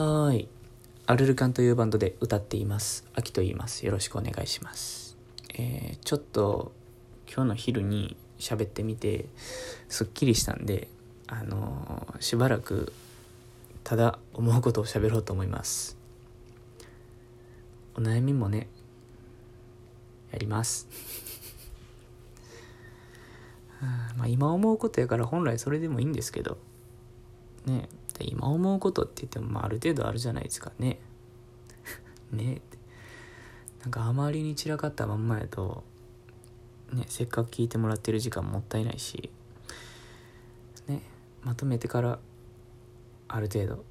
はーい。アルルカンというバンドで歌っています。秋と言います。よろしくお願いします。えー、ちょっと今日の昼に喋ってみて、すっきりしたんで、あのーしばらくただ思うことを喋ろうと思います。お悩みもね、やります。まあ今思うことやから本来それでもいいんですけど、ねえで今思うことって言ってもまあある程度あるじゃないですかね。ねって。なんかあまりに散らかったまんまやとねせっかく聞いてもらってる時間もったいないしねまとめてからある程度、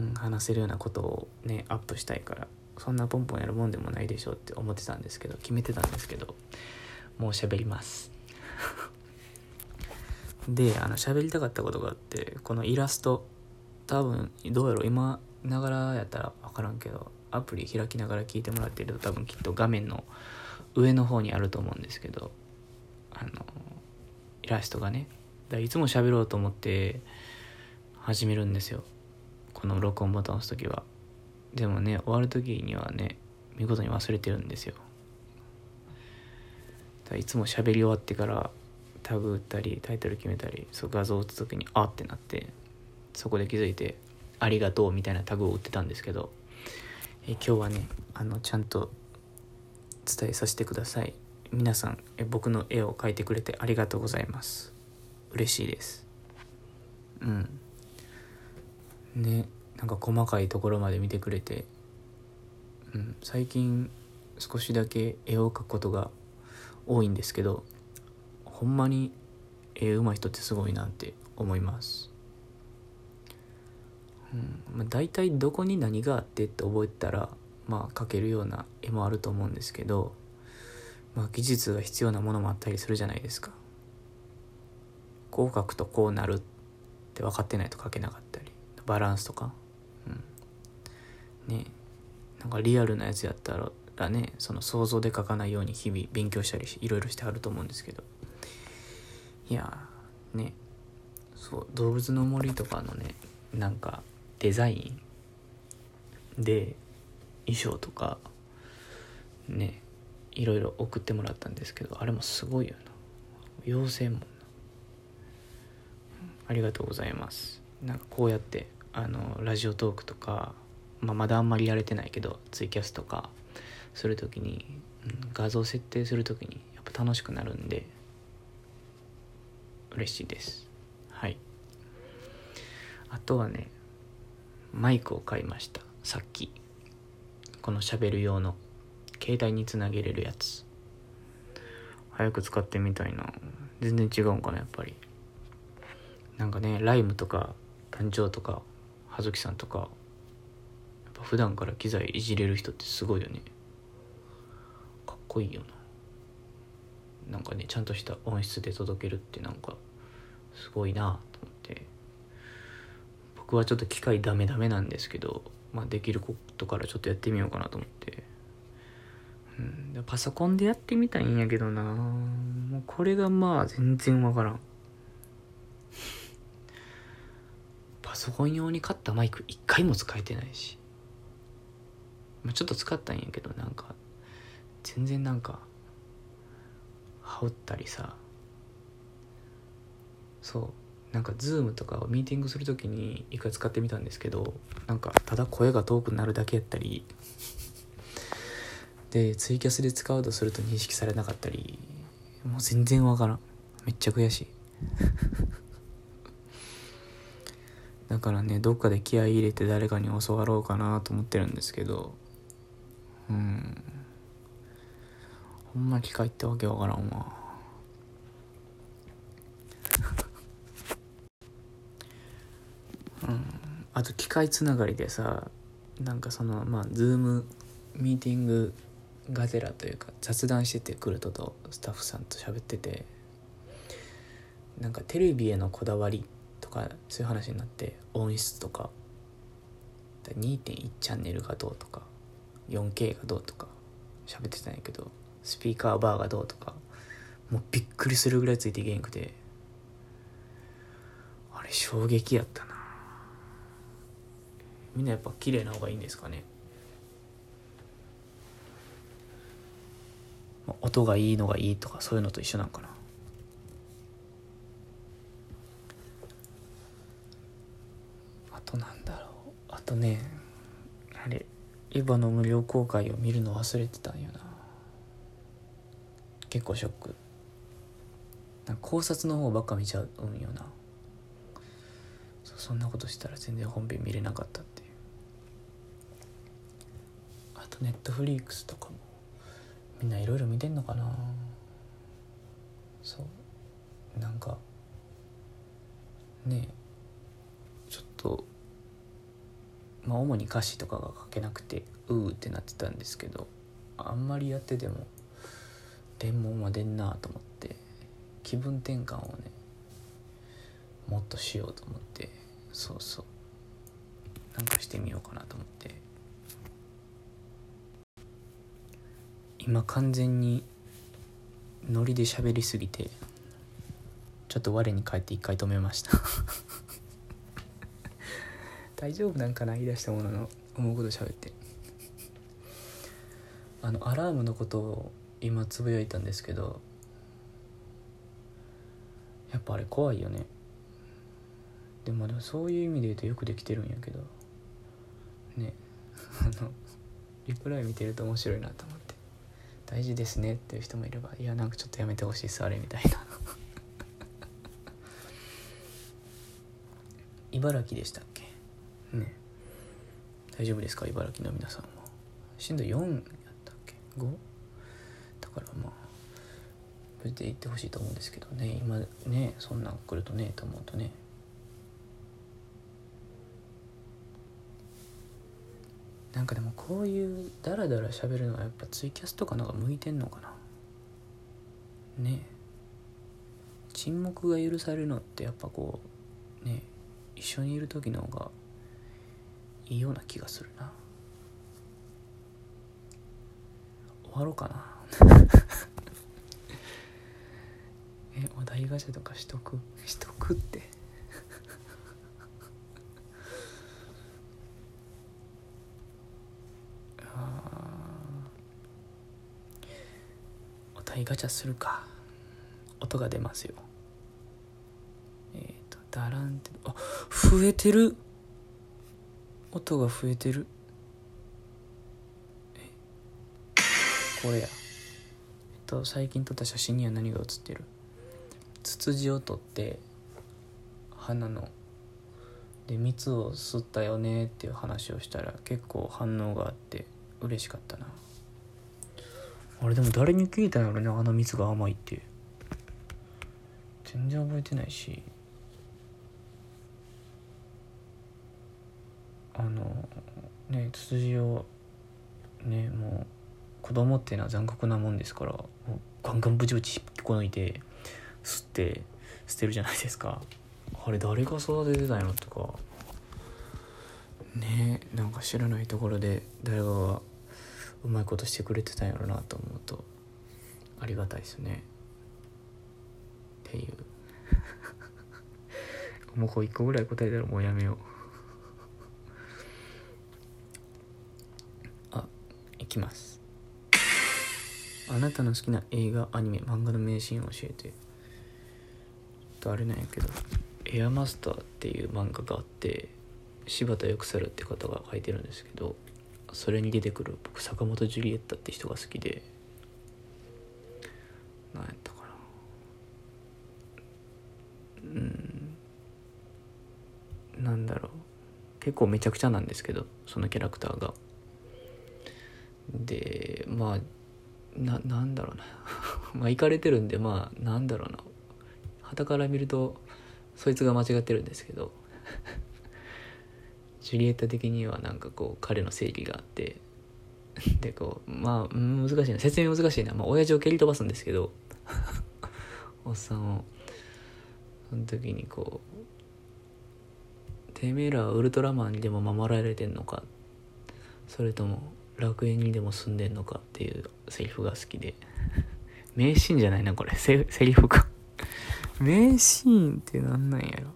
うん、話せるようなことをねアップしたいからそんなポンポンやるもんでもないでしょうって思ってたんですけど決めてたんですけどもう喋ります。であの喋りたかったことがあってこのイラスト多分どうやろ今ながらやったら分からんけどアプリ開きながら聞いてもらってると多分きっと画面の上の方にあると思うんですけどあのイラストがねだいつも喋ろうと思って始めるんですよ。この録音ボタンを押す時は。でもね終わる時にはね見事に忘れてるんですよ。いつも喋り終わってからタグ打ったりタイトル決めたりそう画像を打つ時にあってなってそこで気づいて「ありがとう」みたいなタグを打ってたんですけどえ今日はねあのちゃんと伝えさせてください。皆さんえ僕の絵を描いてくれてありがとうございます。嬉しいです。うん。ねなんか細かいところまで見てくれて、うん、最近少しだけ絵を描くことが多いんですけどほんまに絵うまい人ってすごいなって思います、うんまあ、大体どこに何があってって覚えたらまあ描けるような絵もあると思うんですけど、まあ、技術が必要なものもあったりするじゃないですか。こう描くとこうなるって分かってないと描けなかったりバランスとか。うん。ね。なんかリアルなやつやったらねその想像で描かないように日々勉強したりいろいろしてはると思うんですけど。いやねそう動物の森とかのねなんかデザインで衣装とかねいろいろ送ってもらったんですけどあれもすごいよな。妖精もな。ありがとうございます。なんかこうやってあのラジオトークとか、まあ、まだあんまりやれてないけどツイキャスとかする時に、うん、画像設定する時にやっぱ楽しくなるんで嬉しいです。はい。あとはねマイクを買いました。さっき。この喋る用の携帯につなげれるやつ。早く使ってみたいな。全然違うんかなやっぱり。なんかねライムとか団長とか葉月さんとかやっぱ普段から機材いじれる人ってすごいよね。かっこいいよな。なんかねちゃんとした音質で届けるってなんかすごいなと思って。僕はちょっと機械ダメダメなんですけど、まあ、できることからちょっとやってみようかなと思って、うん、パソコンでやってみたいんやけどな。もうこれがまあ全然わからん。パソコン用に買ったマイク一回も使えてないし、まあ、ちょっと使ったんやけどなんか全然なんか羽織ったりさそう。なんかズームとかをミーティングする時に一回使ってみたんですけどなんかただ声が遠くなるだけやったりでツイキャスで使うとすると認識されなかったりもう全然わからん。めっちゃ悔しい。だからねどっかで気合い入れて誰かに教わろうかなと思ってるんですけどうん。ほんま機械ってわけわからんわうんあと機械つながりでさなんかそのまあズームミーティングがてらというか雑談しててクルトとスタッフさんと喋っててなんかテレビへのこだわりとかそういう話になって音質とか2.1チャンネルがどうとか 4K がどうとか喋ってたんやけどスピーカーバーがどうとかもうびっくりするぐらいついていけんくてあれ衝撃やったな。みんなやっぱ綺麗な方がいいんですかね。音がいいのがいいとかそういうのと一緒なんかな。あとなんだろう。あとねあれエヴァの無料公開を見るの忘れてたんよな。結構ショック。なんか考察の方ばっか見ちゃうんよな。そんなことしたら全然本編見れなかったあとネットフリークスとかもみんないろいろ見てんのかな。そう。なんかねえちょっとまあ主に歌詞とかが書けなくてうーってなってたんですけどあんまりやってても伝聞は出んなと思って気分転換をねもっとしようと思ってそうそう。なんかしてみようかなと思って。今完全にノリで喋りすぎてちょっと我に返って一回止めました。大丈夫なんかな？言い出したものの思うこと喋って。あのアラームのことを今つぶやいたんですけどやっぱあれ怖いよね。でもでもそういう意味で言うとよくできてるんやけど。ね。あのリプライ見てると面白いなと思って。大事ですねっていう人もいればいやなんかちょっとやめてほしいっすあれみたいな。茨城でしたっけ？ね。大丈夫ですか？茨城の皆さんも。震度4やったっけ？5? だからまあ無事で行ってほしいと思うんですけどね。今ねそんなん来るとねと思うとね。なんかでもこういうダラダラ喋るのはやっぱツイキャスとかのが向いてんのかな？ね。沈黙が許されるのってやっぱこうね一緒にいる時の方がいいような気がするな。終わろうかな。えお題ガチャとかしとく？しとくって。お題ガチャするか。音が出ますよ。えっ、ー、とダランってあ増えてる。音が増えてる。え？これや。えっと最近撮った写真には何が写ってる？ツツジを取って花の。で蜜を吸ったよねっていう話をしたら結構反応があって嬉しかったな。あれでも誰に聞いたんやろねあの蜜が甘いって。全然覚えてないし。あのねツツジをねもう子供っていうのは残酷なもんですからもうガンガンブチブチ引っこ抜いて吸って捨てるじゃないですか。あれ誰が育ててたんやろとか。ねなんか知らないところで誰かがうまいことしてくれてたんやろなと思うとありがたいですね。っていう。もうこう1個ぐらい答えたらもうやめよう。あいきます。あなたの好きな映画アニメ漫画の名シーンを教えて。とあれなんやけど「エアマスター」っていう漫画があって柴田育猿って方が書いてるんですけどそれに出てくる僕坂本ジュリエッタって人が好きで。何やったかな。うん。なんだろう。結構めちゃくちゃなんですけどそのキャラクターが。でまあななんだろうな。まあ行かれてるんでまあなんだろうな。傍から見るとそいつが間違ってるんですけど。ジュリエッタ的にはなんかこう彼の正義があって でこうまあ難しいな。説明難しいな。まあ親父を蹴り飛ばすんですけど おっさんを。その時にこうてめえらはウルトラマンにでも守られてんのか。それとも楽園にでも住んでんのか。っていうセリフが好きで。名シーンじゃないなこれ。セセリフか。名シーンってなんなんやろ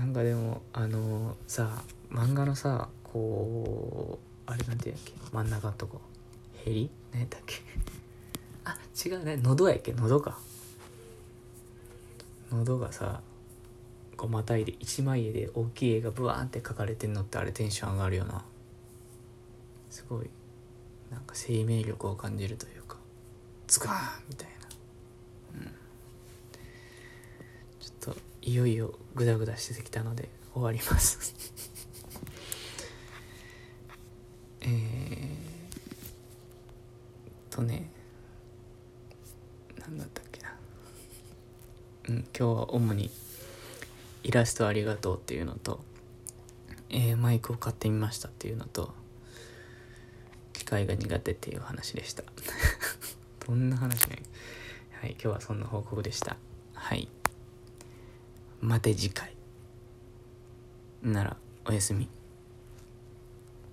なんかでもあのさ漫画のさこうあれなんていうんやっけ？真ん中のとこ。ヘリ？何やったっけ？あ違うね。喉やっけ？喉か。喉がさこうまたいで一枚絵で大きい絵がブワーンって描かれてんのってあれテンション上がるよな。すごいなんか生命力を感じるというかズガーンみたいな。うん。ちょっといよいよグダグダしてきたので終わります。えーとね何だったっけな。うん今日は主にイラストありがとうっていうのと、えーマイクを買ってみましたっていうのと機械が苦手っていう話でした。どんな話ねはい今日はそんな報告でした。はい。また次回。ならおやすみ。